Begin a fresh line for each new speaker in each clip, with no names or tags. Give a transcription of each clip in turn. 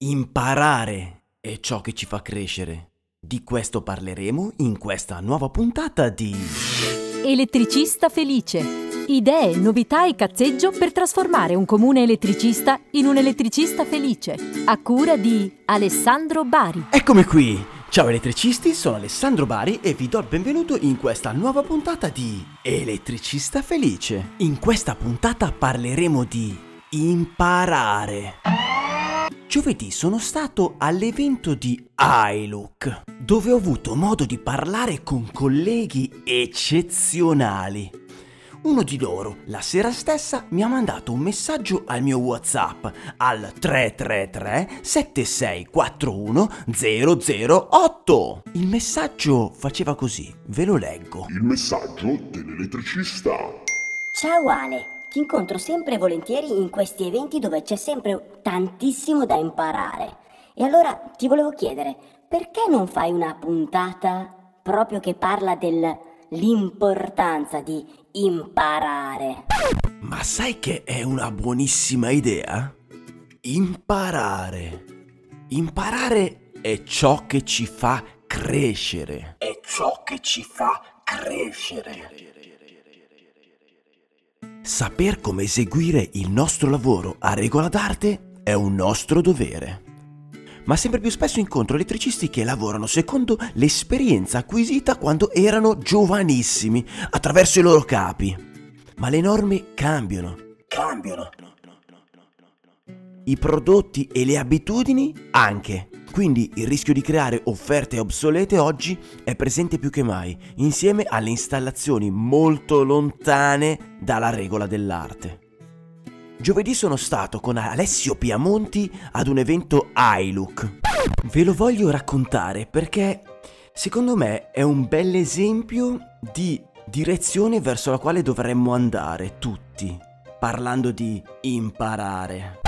Imparare è ciò che ci fa crescere. Di questo parleremo in questa nuova puntata di
Elettricista felice. Idee, novità e cazzeggio per trasformare un comune elettricista in un elettricista felice. A cura di Alessandro Bari.
Eccomi qui! Ciao elettricisti, sono Alessandro Bari e vi do il benvenuto in questa nuova puntata di Elettricista felice. In questa puntata parleremo di imparare. Giovedì sono stato all'evento di iLook, dove ho avuto modo di parlare con colleghi eccezionali. Uno di loro, la sera stessa, mi ha mandato un messaggio al mio WhatsApp al 333 7641 008. Il messaggio faceva così, ve lo leggo.
Il messaggio dell'elettricista.
Ciao Ale, ti incontro sempre volentieri in questi eventi dove c'è sempre tantissimo da imparare. E allora ti volevo chiedere, perché non fai una puntata proprio che parla dell'importanza di imparare?
Ma sai che è una buonissima idea? Imparare. Imparare è ciò che ci fa crescere. È ciò che ci fa crescere. Saper come eseguire il nostro lavoro a regola d'arte è un nostro dovere. Ma sempre più spesso incontro elettricisti che lavorano secondo l'esperienza acquisita quando erano giovanissimi, attraverso i loro capi. Ma le norme cambiano. Cambiano. I prodotti e le abitudini anche. Quindi il rischio di creare offerte obsolete oggi è presente più che mai, insieme alle installazioni molto lontane dalla regola dell'arte. Giovedì sono stato con Alessio Piamonti ad un evento iLook. Ve lo voglio raccontare perché secondo me è un bel esempio di direzione verso la quale dovremmo andare tutti, parlando di imparare.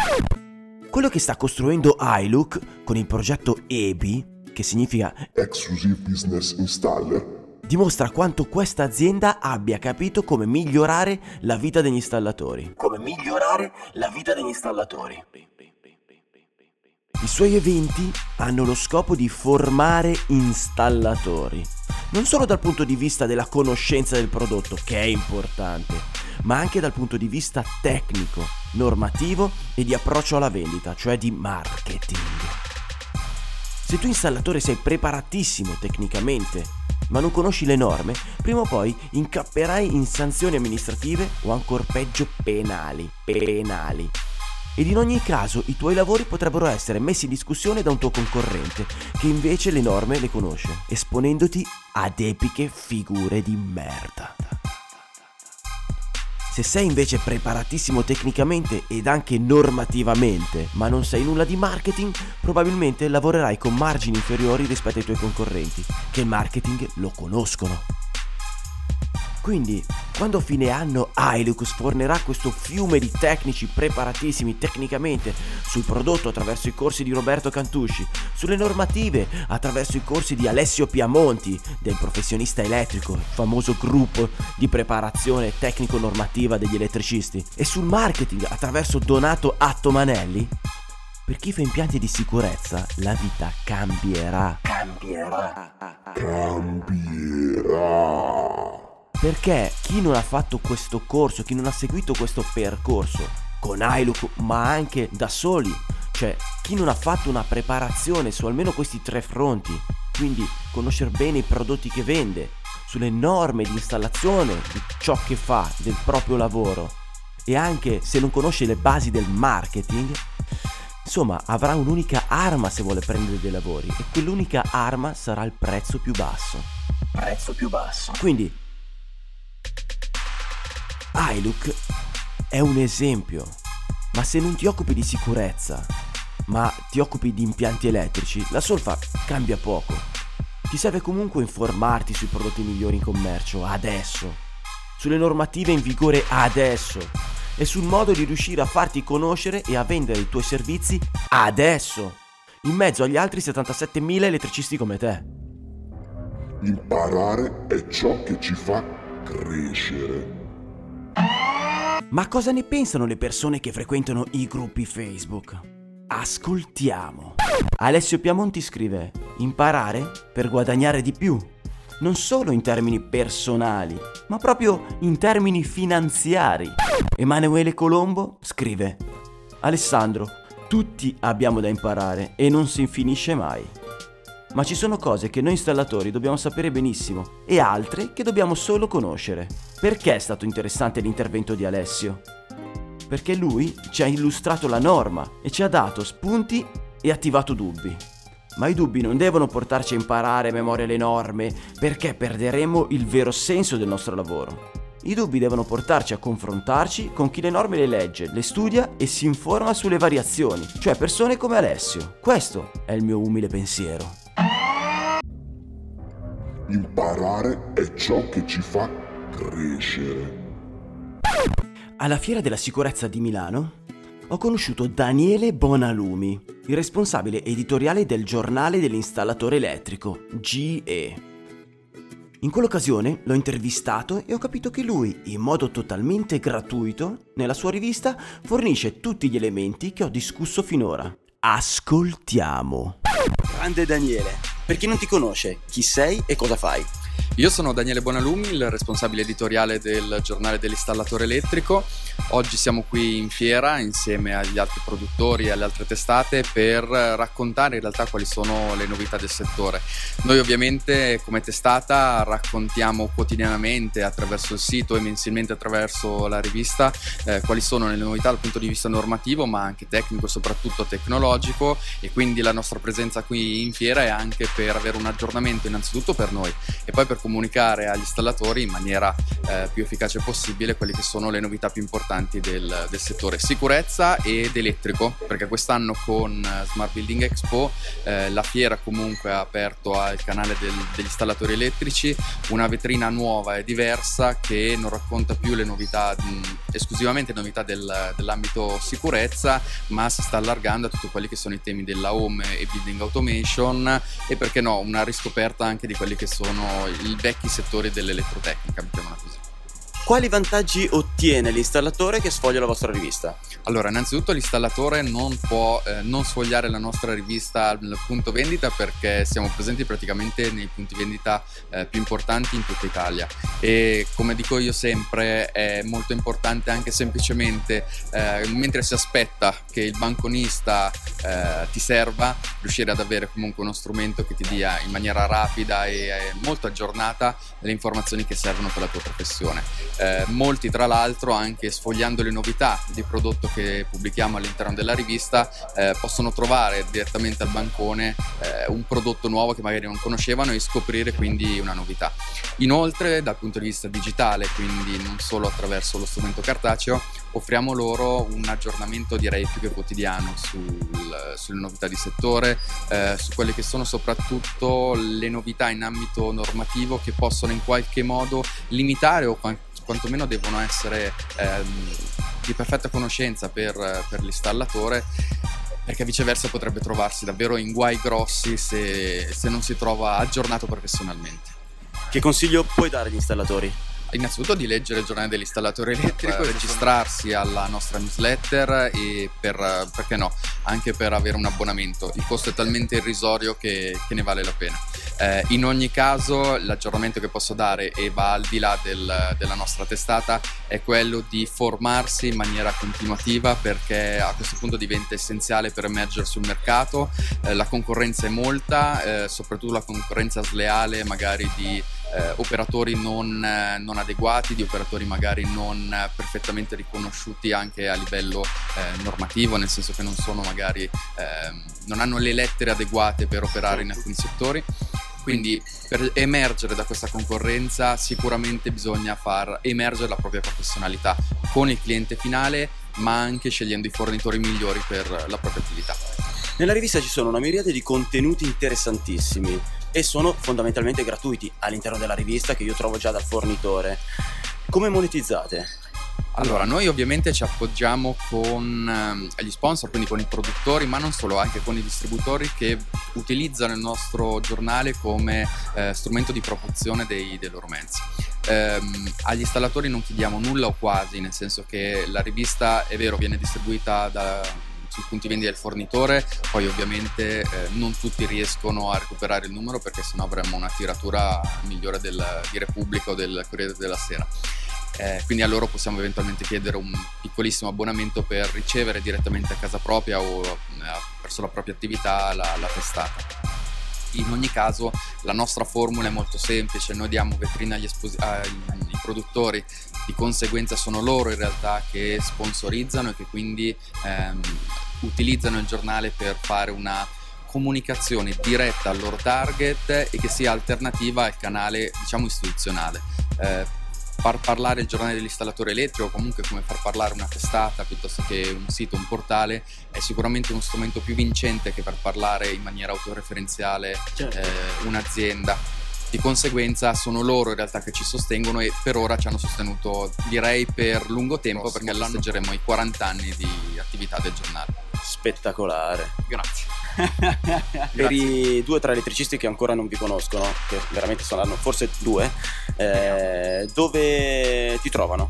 Quello che sta costruendo iLook con il progetto EBI, che significa
Exclusive Business Installer.
dimostra quanto questa azienda abbia capito come migliorare la vita degli installatori. Come migliorare la vita degli installatori. I suoi eventi hanno lo scopo di formare installatori, non solo dal punto di vista della conoscenza del prodotto, che è importante, ma anche dal punto di vista tecnico, normativo e di approccio alla vendita, cioè di marketing. Se tu installatore sei preparatissimo tecnicamente, ma non conosci le norme, prima o poi incapperai in sanzioni amministrative o ancora peggio penali. Penali. Ed in ogni caso i tuoi lavori potrebbero essere messi in discussione da un tuo concorrente, che invece le norme le conosce, esponendoti ad epiche figure di merda. Se sei invece preparatissimo tecnicamente ed anche normativamente, ma non sai nulla di marketing, probabilmente lavorerai con margini inferiori rispetto ai tuoi concorrenti, che il marketing lo conoscono. Quindi, quando a fine anno iLook sfornerà questo fiume di tecnici preparatissimi tecnicamente sul prodotto attraverso i corsi di Roberto Cantusci, sulle normative attraverso i corsi di Alessio Piamonti, del professionista elettrico, il famoso gruppo di preparazione tecnico-normativa degli elettricisti, e sul marketing attraverso Donato Attomanelli, per chi fa impianti di sicurezza la vita cambierà. Cambierà.
Cambierà.
Perché chi non ha fatto questo corso, chi non ha seguito questo percorso con iLook, ma anche da soli, cioè chi non ha fatto una preparazione su almeno questi tre fronti, quindi conoscere bene i prodotti che vende, sulle norme di installazione di ciò che fa, del proprio lavoro, e anche se non conosce le basi del marketing, insomma avrà un'unica arma se vuole prendere dei lavori e quell'unica arma sarà il prezzo più basso. Prezzo più basso. Quindi iLook è un esempio, ma se non ti occupi di sicurezza, ma ti occupi di impianti elettrici, la solfa cambia poco. Ti serve comunque informarti sui prodotti migliori in commercio adesso, sulle normative in vigore adesso e sul modo di riuscire a farti conoscere e a vendere i tuoi servizi adesso, in mezzo agli altri 77.000 elettricisti come te.
Imparare è ciò che ci fa crescere.
Ma cosa ne pensano le persone che frequentano i gruppi Facebook? ascoltiamo. Alessio Piamonti scrive imparare per guadagnare di più, non solo in termini personali, ma proprio in termini finanziari. Emanuele Colombo scrive Alessandro, tutti abbiamo da imparare e non si finisce mai. Ma ci sono cose che noi installatori dobbiamo sapere benissimo e altre che dobbiamo solo conoscere. Perché è stato interessante l'intervento di Alessio? Perché lui ci ha illustrato la norma e ci ha dato spunti e attivato dubbi. Ma i dubbi non devono portarci a imparare a memoria le norme perché perderemo il vero senso del nostro lavoro. I dubbi devono portarci a confrontarci con chi le norme le legge, le studia e si informa sulle variazioni, cioè persone come Alessio. Questo è il mio umile pensiero.
Imparare è ciò che ci fa crescere.
Alla Fiera della Sicurezza di Milano ho conosciuto Daniele Bonalumi, il responsabile editoriale del giornale dell'installatore elettrico, GE. In quell'occasione l'ho intervistato e ho capito che lui, in modo totalmente gratuito, nella sua rivista fornisce tutti gli elementi che ho discusso finora. Ascoltiamo. Grande Daniele, per chi non ti conosce, chi sei e cosa fai?
Io sono Daniele Bonalumi, il responsabile editoriale del giornale dell'installatore elettrico. Oggi siamo qui in fiera insieme agli altri produttori e alle altre testate per raccontare in realtà quali sono le novità del settore. Noi ovviamente come testata raccontiamo quotidianamente attraverso il sito e mensilmente attraverso la rivista eh, quali sono le novità dal punto di vista normativo ma anche tecnico e soprattutto tecnologico e quindi la nostra presenza qui in fiera è anche per avere un aggiornamento innanzitutto per noi e poi per comunicare agli installatori in maniera eh, più efficace possibile quelle che sono le novità più importanti del, del, settore. Sicurezza ed elettrico, perché quest'anno con eh, Smart Building Expo eh, la fiera comunque ha aperto al canale del, degli installatori elettrici. Una vetrina nuova e diversa che non racconta più le novità, mh, esclusivamente novità del, dell'ambito sicurezza, ma si sta allargando a tutti quelli che sono i temi della home e building automation e perché no, una riscoperta anche di quelli che sono i vecchi settori dell'elettrotecnica, mettiamola così.
Quali vantaggi ottiene l'installatore che sfoglia la vostra rivista?
Allora, innanzitutto l'installatore non può eh, non sfogliare la nostra rivista al punto vendita perché siamo presenti praticamente nei punti vendita eh, più importanti in tutta Italia e come dico io sempre è molto importante anche semplicemente eh, mentre si aspetta che il banconista eh, ti serva riuscire ad avere comunque uno strumento che ti dia in maniera rapida e eh, molto aggiornata le informazioni che servono per la tua professione eh, molti tra l'altro anche sfogliando le novità di prodotto che pubblichiamo all'interno della rivista eh, possono trovare direttamente al bancone eh, un prodotto nuovo che magari non conoscevano e scoprire quindi una novità. Inoltre dal punto di vista digitale, quindi non solo attraverso lo strumento cartaceo, offriamo loro un aggiornamento direi più che quotidiano sul, sulle novità di settore, eh, su quelle che sono soprattutto le novità in ambito normativo che possono in qualche modo limitare o quantomeno devono essere ehm, di perfetta conoscenza per, per l'installatore perché viceversa potrebbe trovarsi davvero in guai grossi se, se non si trova aggiornato professionalmente.
Che consiglio puoi dare agli installatori?
Innanzitutto di leggere il giornale dell'installatore elettrico, registrarsi alla nostra newsletter e per, perché no, anche per avere un abbonamento. Il costo è talmente irrisorio che, che ne vale la pena. Eh, in ogni caso l'aggiornamento che posso dare e va al di là del, della nostra testata è quello di formarsi in maniera continuativa perché a questo punto diventa essenziale per emergere sul mercato. Eh, la concorrenza è molta, eh, soprattutto la concorrenza sleale magari di eh, operatori non, eh, non, adeguati, di operatori magari non eh, perfettamente riconosciuti anche a livello normativo, nel senso che non sono magari, ehm, non hanno le lettere adeguate per operare in alcuni settori. Quindi per emergere da questa concorrenza sicuramente bisogna far emergere la propria professionalità con il cliente finale, ma anche scegliendo i fornitori migliori per la propria attività.
Nella rivista ci sono una miriade di contenuti interessantissimi e sono fondamentalmente gratuiti all'interno della rivista che io trovo già dal fornitore. Come monetizzate?
Allora, noi ovviamente ci appoggiamo con eh, gli sponsor, quindi con i produttori, ma non solo, anche con i distributori che utilizzano il nostro giornale come eh, strumento di promozione dei, dei loro mezzi. Eh, agli installatori non chiediamo nulla o quasi, nel senso che la rivista è vero, viene distribuita da sui punti vendita del fornitore, poi ovviamente eh, non tutti riescono a recuperare il numero perché sennò avremmo una tiratura migliore del, di Repubblica o del Corriere della Sera. Eh, quindi a loro possiamo eventualmente chiedere un piccolissimo abbonamento per ricevere direttamente a casa propria o eh, verso la propria attività la, la testata. In ogni caso la nostra formula è molto semplice, noi diamo vetrina agli espos- ai, produttori, di conseguenza sono loro in realtà che sponsorizzano e che quindi ehm, utilizzano il giornale per fare una comunicazione diretta al loro target e che sia alternativa al canale diciamo istituzionale. Eh, far parlare il giornale dell'installatore elettrico o comunque come far parlare una testata piuttosto che un sito, un portale è sicuramente uno strumento più vincente che far parlare in maniera autoreferenziale certo. eh, un'azienda. Di conseguenza sono loro in realtà che ci sostengono e per ora ci hanno sostenuto direi per lungo tempo Prossimo perché festeggeremo i 40 anni di attività del giornale.
Spettacolare.
Grazie.
per i due o tre elettricisti che ancora non vi conoscono, che veramente saranno forse due, eh, dove ti trovano?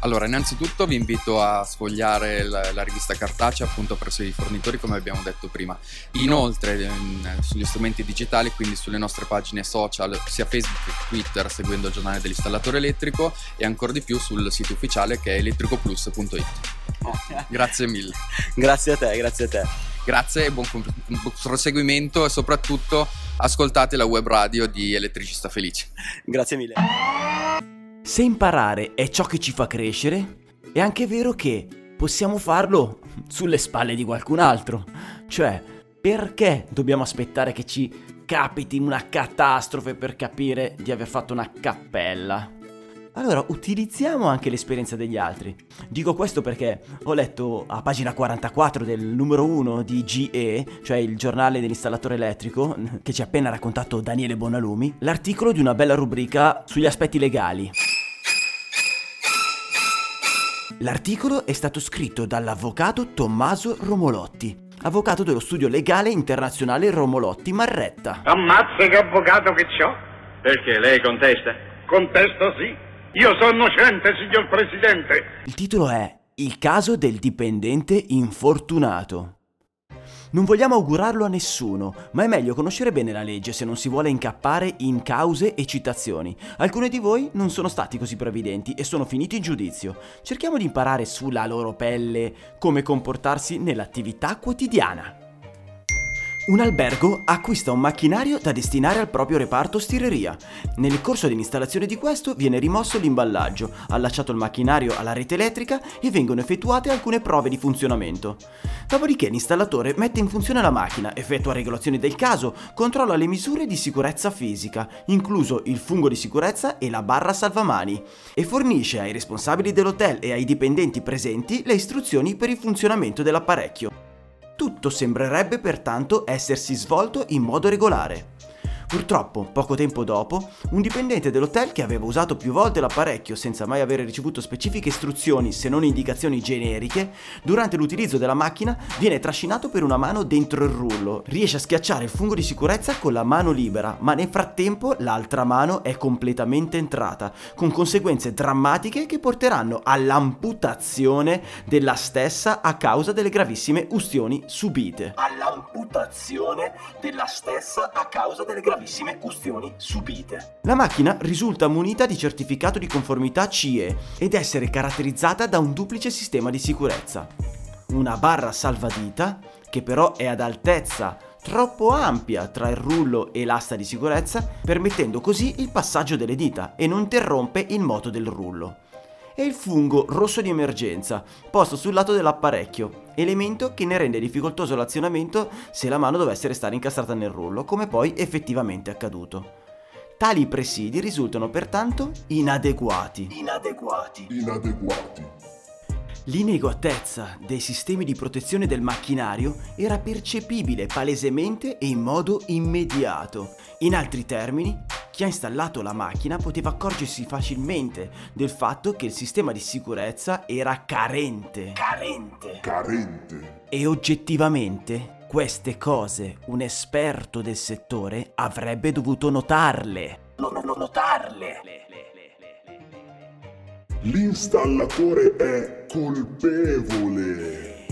Allora, innanzitutto vi invito a sfogliare la, la, rivista cartacea appunto presso i fornitori come abbiamo detto prima. Inoltre in, sugli strumenti digitali, quindi sulle nostre pagine social, sia Facebook che Twitter, seguendo il giornale dell'installatore elettrico e ancora di più sul sito ufficiale che è elettricoplus.it. Grazie mille.
grazie a te, grazie a te.
Grazie e buon, buon proseguimento e soprattutto ascoltate la web radio di Elettricista Felice.
Grazie mille.
Se imparare è ciò che ci fa crescere, è anche vero che possiamo farlo sulle spalle di qualcun altro. Cioè, perché dobbiamo aspettare che ci capiti una catastrofe per capire di aver fatto una cappella? Allora, utilizziamo anche l'esperienza degli altri. Dico questo perché ho letto a pagina 44 del numero 1 di GE, cioè il giornale dell'installatore elettrico, che ci ha appena raccontato Daniele Bonalumi, l'articolo di una bella rubrica sugli aspetti legali. L'articolo è stato scritto dall'avvocato Tommaso Romolotti, avvocato dello studio legale internazionale Romolotti Marretta.
Ammazza che avvocato che c'ho!
Perché lei contesta?
Contesto sì. Io sono innocente, signor Presidente.
Il titolo è Il caso del dipendente infortunato. Non vogliamo augurarlo a nessuno, ma è meglio conoscere bene la legge se non si vuole incappare in cause e citazioni. Alcuni di voi non sono stati così previdenti e sono finiti in giudizio. Cerchiamo di imparare sulla loro pelle come comportarsi nell'attività quotidiana. Un albergo acquista un macchinario da destinare al proprio reparto stireria. Nel corso dell'installazione di questo viene rimosso l'imballaggio, allacciato il macchinario alla rete elettrica e vengono effettuate alcune prove di funzionamento. Dopodiché l'installatore mette in funzione la macchina, effettua regolazioni del caso, controlla le misure di sicurezza fisica, incluso il fungo di sicurezza e la barra salvamani, e fornisce ai responsabili dell'hotel e ai dipendenti presenti le istruzioni per il funzionamento dell'apparecchio. Tutto sembrerebbe pertanto essersi svolto in modo regolare. Purtroppo, poco tempo dopo, un dipendente dell'hotel che aveva usato più volte l'apparecchio senza mai avere ricevuto specifiche istruzioni se non indicazioni generiche, durante l'utilizzo della macchina viene trascinato per una mano dentro il rullo. Riesce a schiacciare il fungo di sicurezza con la mano libera, ma nel frattempo l'altra mano è completamente entrata, con conseguenze drammatiche che porteranno all'amputazione della stessa a causa delle gravissime ustioni subite.
All'amputazione della stessa a causa delle gravissime gravissime ustioni subite.
La macchina risulta munita di certificato di conformità CE ed essere caratterizzata da un duplice sistema di sicurezza. Una barra salvadita, che però è ad altezza troppo ampia tra il rullo e l'asta di sicurezza, permettendo così il passaggio delle dita e non interrompe il moto del rullo e il fungo rosso di emergenza, posto sul lato dell'apparecchio, elemento che ne rende difficoltoso l'azionamento se la mano dovesse restare incastrata nel rullo, come poi effettivamente è accaduto. Tali presidi risultano pertanto inadeguati.
Inadeguati.
Inadeguati.
L'ineguatezza dei sistemi di protezione del macchinario era percepibile palesemente e in modo immediato. In altri termini, chi ha installato la macchina poteva accorgersi facilmente del fatto che il sistema di sicurezza era carente.
Carente.
Carente.
E oggettivamente queste cose un esperto del settore avrebbe dovuto notarle.
No, no, no, notarle.
L'installatore è colpevole.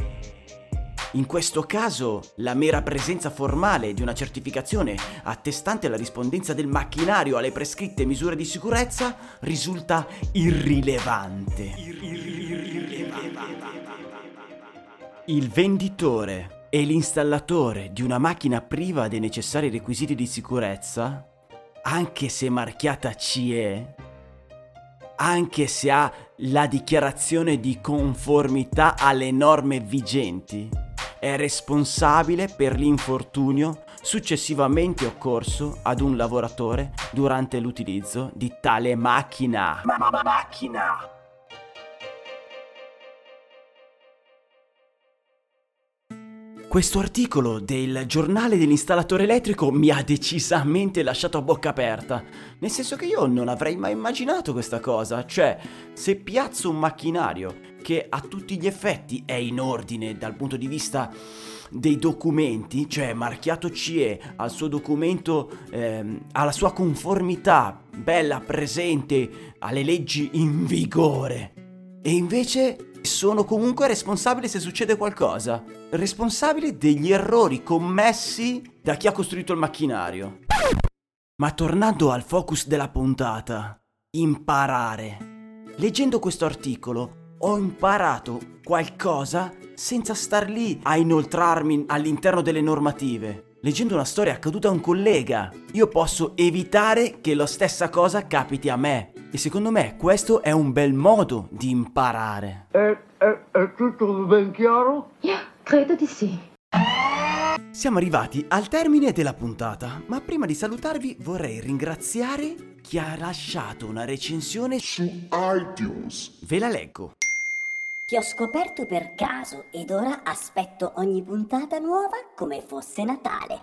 In questo caso, la mera presenza formale di una certificazione attestante la rispondenza del macchinario alle prescritte misure di sicurezza risulta irrilevante. Il venditore e l'installatore di una macchina priva dei necessari requisiti di sicurezza, anche se marchiata CE, anche se ha la dichiarazione di conformità alle norme vigenti, è responsabile per l'infortunio successivamente occorso ad un lavoratore durante l'utilizzo di tale macchina.
Ma- ma- macchina!
Questo articolo del giornale dell'installatore elettrico mi ha decisamente lasciato a bocca aperta, nel senso che io non avrei mai immaginato questa cosa, cioè se piazzo un macchinario che a tutti gli effetti è in ordine dal punto di vista dei documenti, cioè marchiato CE al suo documento, ehm, alla sua conformità bella, presente alle leggi in vigore, e invece sono comunque responsabile se succede qualcosa. Responsabile degli errori commessi da chi ha costruito il macchinario. Ma tornando al focus della puntata, imparare. Leggendo questo articolo ho imparato qualcosa senza star lì a inoltrarmi all'interno delle normative. Leggendo una storia accaduta a un collega, io posso evitare che la stessa cosa capiti a me. E secondo me questo è un bel modo di imparare.
È, è, è tutto ben chiaro?
Credo di sì.
Siamo arrivati al termine della puntata, ma prima di salutarvi vorrei ringraziare chi ha lasciato una recensione
su iTunes.
Ve la leggo.
Ti ho scoperto per caso ed ora aspetto ogni puntata nuova come fosse Natale.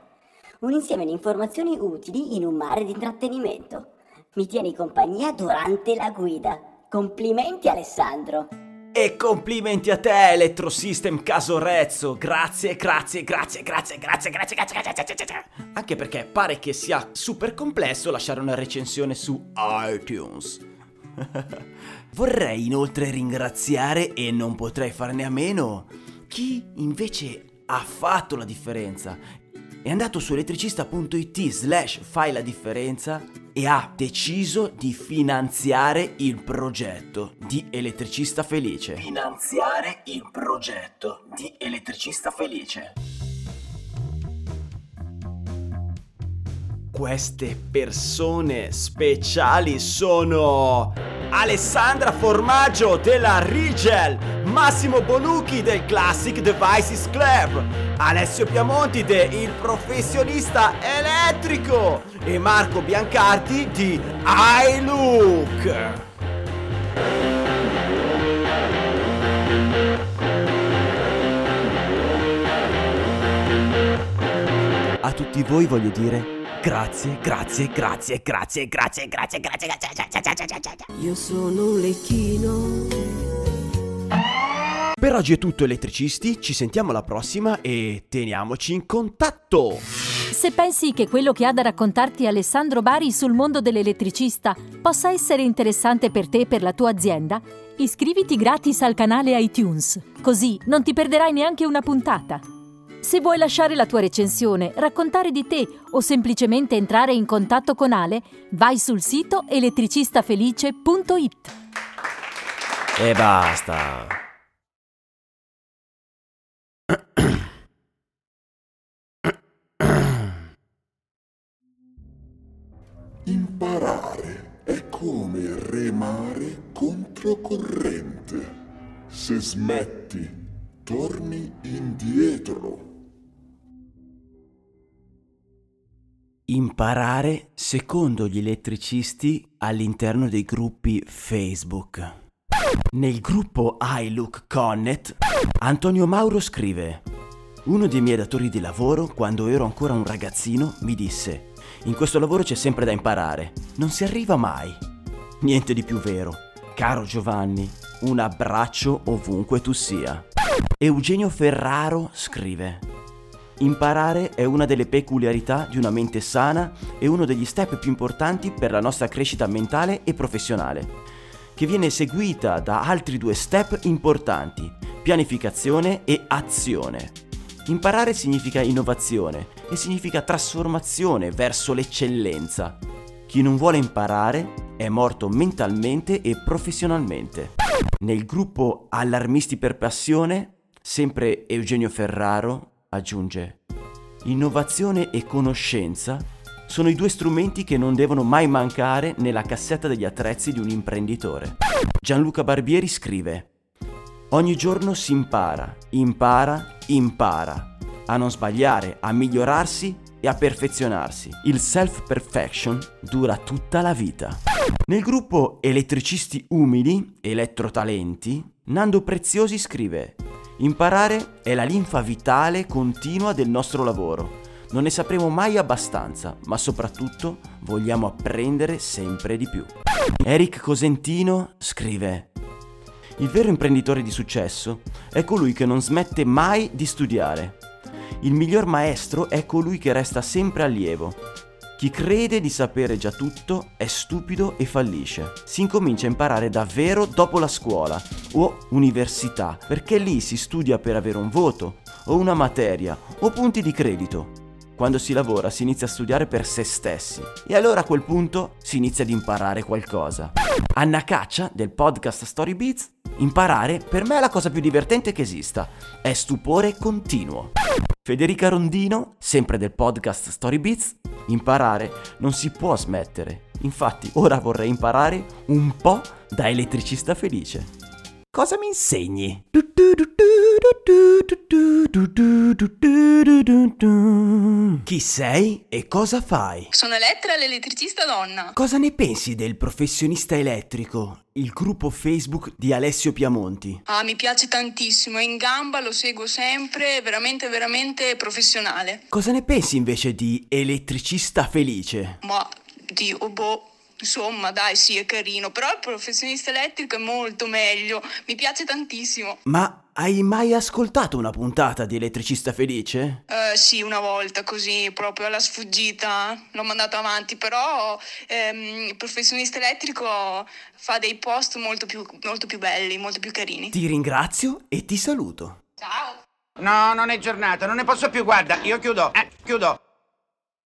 Un insieme di informazioni utili in un mare di intrattenimento. Mi tieni compagnia durante la guida. Complimenti Alessandro.
E complimenti a te, Electrosystem Casorezzo. Grazie, grazie, grazie, grazie, grazie, grazie, grazie, grazie, grazie, grazie. Anche perché pare che sia super complesso lasciare una recensione su iTunes. Vorrei inoltre ringraziare, e non potrei farne a meno, chi invece ha fatto la differenza. È andato su elettricista.it slash fai la differenza e ha deciso di finanziare il progetto di Elettricista Felice.
Finanziare il progetto di Elettricista Felice.
Queste persone speciali sono Alessandra Formaggio della Rigel, Massimo Bolucchi del Classic Devices Club, Alessio Piamonti de Il Professionista Elettrico e Marco Biancardi di iLook. A tutti voi voglio dire Grazie, grazie, grazie, grazie, grazie, grazie, grazie, grazie.
Io sono un lecchino.
Per oggi è tutto elettricisti, ci sentiamo alla prossima e teniamoci in contatto!
Se pensi che quello che ha da raccontarti Alessandro Bari sul mondo dell'elettricista possa essere interessante per te e per la tua azienda, iscriviti gratis al canale iTunes, così non ti perderai neanche una puntata. Se vuoi lasciare la tua recensione, raccontare di te o semplicemente entrare in contatto con Ale, vai sul sito elettricistafelice.it.
E basta!
Imparare è come remare controcorrente. Se smetti, torni indietro.
Imparare secondo gli elettricisti all'interno dei gruppi Facebook. Nel gruppo iLook Connet, Antonio Mauro scrive: Uno dei miei datori di lavoro, quando ero ancora un ragazzino, mi disse: In questo lavoro c'è sempre da imparare, non si arriva mai. Niente di più vero. Caro Giovanni, un abbraccio ovunque tu sia. Eugenio Ferraro scrive: Imparare è una delle peculiarità di una mente sana e uno degli step più importanti per la nostra crescita mentale e professionale, che viene seguita da altri due step importanti, pianificazione e azione. Imparare significa innovazione e significa trasformazione verso l'eccellenza. Chi non vuole imparare è morto mentalmente e professionalmente. Nel gruppo Allarmisti per Passione, sempre Eugenio Ferraro aggiunge Innovazione e conoscenza sono i due strumenti che non devono mai mancare nella cassetta degli attrezzi di un imprenditore. Gianluca Barbieri scrive Ogni giorno si impara, impara, impara a non sbagliare, a migliorarsi e a perfezionarsi. Il self-perfection dura tutta la vita. Nel gruppo Elettricisti Umili, Elettrotalenti, Nando Preziosi scrive Imparare è la linfa vitale continua del nostro lavoro. Non ne sapremo mai abbastanza, ma soprattutto vogliamo apprendere sempre di più. Eric Cosentino scrive Il vero imprenditore di successo è colui che non smette mai di studiare. Il miglior maestro è colui che resta sempre allievo. Chi crede di sapere già tutto è stupido e fallisce. Si incomincia a imparare davvero dopo la scuola o università, perché lì si studia per avere un voto o una materia o punti di credito. Quando si lavora si inizia a studiare per se stessi e allora a quel punto si inizia ad imparare qualcosa. Anna Caccia del podcast Story Beats, imparare per me è la cosa più divertente che esista, è stupore continuo. Federica Rondino, sempre del podcast Story Beats, imparare non si può smettere. Infatti ora vorrei imparare un po' da elettricista felice. Cosa mi insegni? Chi sei e cosa fai?
Sono Elettra, l'elettricista donna.
Cosa ne pensi del professionista elettrico, il gruppo Facebook di Alessio Piamonti?
Ah, mi piace tantissimo, è in gamba, lo seguo sempre, è veramente, veramente professionale.
Cosa ne pensi invece di elettricista felice?
Ma, Dio, boh. Insomma, dai, sì, è carino, però il professionista elettrico è molto meglio, mi piace tantissimo.
Ma hai mai ascoltato una puntata di Elettricista Felice?
Uh, sì, una volta così, proprio alla sfuggita, l'ho mandato avanti, però ehm, il professionista elettrico fa dei post molto più, molto più belli, molto più carini.
Ti ringrazio e ti saluto.
Ciao.
No, non è giornata, non ne posso più, guarda, io chiudo, eh, chiudo.